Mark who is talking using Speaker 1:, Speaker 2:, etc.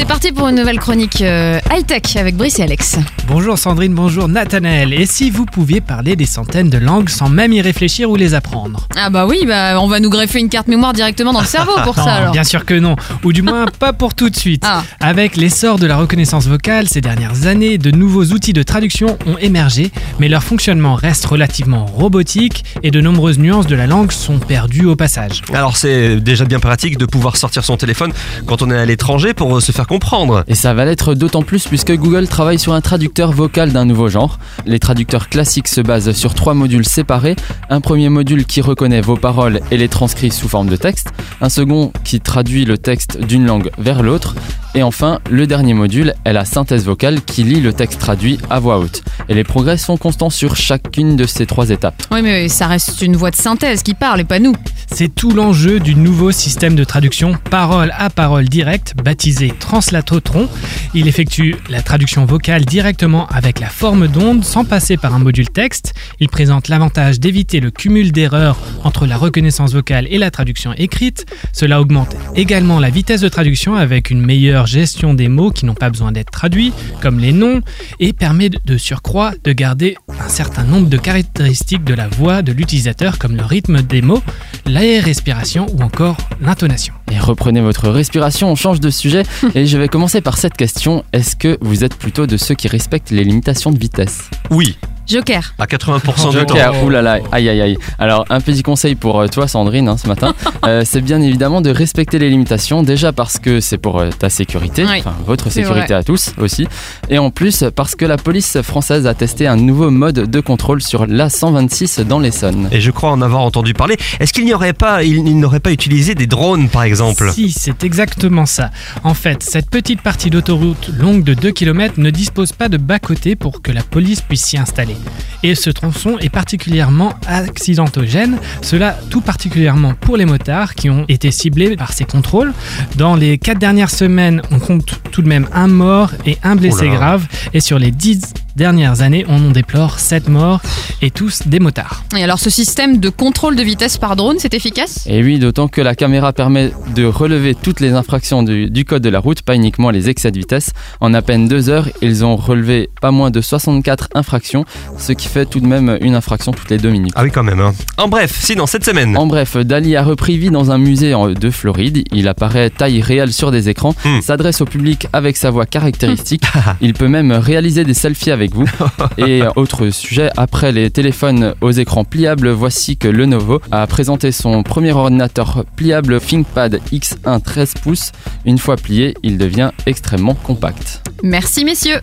Speaker 1: C'est parti pour une nouvelle chronique euh, high-tech avec Brice et Alex.
Speaker 2: Bonjour Sandrine, bonjour Nathanaël. Et si vous pouviez parler des centaines de langues sans même y réfléchir ou les apprendre?
Speaker 1: Ah bah oui, bah on va nous greffer une carte mémoire directement dans le cerveau pour ça
Speaker 2: Non,
Speaker 1: alors.
Speaker 2: Bien sûr que non, ou du moins pas pour tout de suite.
Speaker 1: Ah.
Speaker 2: Avec l'essor de la reconnaissance vocale ces dernières années, de nouveaux outils de traduction ont émergé, mais leur fonctionnement reste relativement robotique et de nombreuses nuances de la langue sont perdues au passage.
Speaker 3: Alors c'est déjà bien pratique de pouvoir sortir son téléphone quand on est à l'étranger pour euh, se faire
Speaker 4: Et ça va l'être d'autant plus puisque Google travaille sur un traducteur vocal d'un nouveau genre. Les traducteurs classiques se basent sur trois modules séparés. Un premier module qui reconnaît vos paroles et les transcrit sous forme de texte. Un second qui traduit le texte d'une langue vers l'autre. Et enfin, le dernier module est la synthèse vocale qui lit le texte traduit à voix haute. Et les progrès sont constants sur chacune de ces trois étapes.
Speaker 1: Oui mais ça reste une voix de synthèse qui parle et pas nous.
Speaker 2: C'est tout l'enjeu du nouveau système de traduction parole à parole directe, baptisé Translatotron. Il effectue la traduction vocale directement avec la forme d'onde sans passer par un module texte. Il présente l'avantage d'éviter le cumul d'erreurs entre la reconnaissance vocale et la traduction écrite. Cela augmente également la vitesse de traduction avec une meilleure gestion des mots qui n'ont pas besoin d'être traduits, comme les noms, et permet de- de de garder un certain nombre de caractéristiques de la voix de l'utilisateur comme le rythme des mots, la respiration ou encore l'intonation.
Speaker 4: Et reprenez votre respiration, on change de sujet et je vais commencer par cette question. Est-ce que vous êtes plutôt de ceux qui respectent les limitations de vitesse?
Speaker 3: Oui,
Speaker 1: Joker.
Speaker 3: à 80% du temps.
Speaker 4: Joker, oulala, aïe aïe aïe. Alors un petit conseil pour euh, toi Sandrine hein, ce matin, euh, c'est bien évidemment de respecter les limitations, déjà parce que c'est pour euh, ta sécurité,
Speaker 1: Oui,
Speaker 4: enfin votre
Speaker 1: c'est
Speaker 4: sécurité à tous aussi, et en plus parce que la police française a testé un nouveau mode de contrôle sur l'A126 dans l'Essonne.
Speaker 3: Et je crois en avoir entendu parler. Est-ce qu'il n'y aurait pas, il, il n'aurait pas utilisé des drones par exemple?
Speaker 2: Si, c'est exactement ça. En fait, cette petite partie d'autoroute longue de 2 km ne dispose pas de bas-côté pour que la police puisse s'y installer. Et ce tronçon est particulièrement accidentogène, cela tout particulièrement pour les motards qui ont été ciblés par ces contrôles. Dans les 4 dernières semaines, on compte tout de même un mort et un blessé
Speaker 3: Oh
Speaker 2: grave. Et sur les 10 dernières années, on en déplore 7 morts et tous des motards.
Speaker 1: Et alors ce système de contrôle de vitesse par drone, c'est efficace?
Speaker 4: Et oui, d'autant que la caméra permet de relever toutes les infractions du, du code de la route, pas uniquement les excès de vitesse. En à peine deux heures, ils ont relevé pas moins de 64 infractions, ce qui fait tout de même une infraction toutes les deux minutes.
Speaker 3: Ah oui quand même. hein. En bref, sinon cette semaine.
Speaker 4: En bref, Dali a repris vie dans un musée en- de Floride. Il apparaît taille réelle sur des écrans,
Speaker 3: Hmm.
Speaker 4: s'adresse au public avec sa voix caractéristique. Il peut même réaliser des selfies avec vous. Et autre sujet, après les téléphones aux écrans pliables, voici que Lenovo a présenté son premier ordinateur pliable ThinkPad X1 13 pouces. Une fois plié, il devient extrêmement compact.
Speaker 1: Merci messieurs.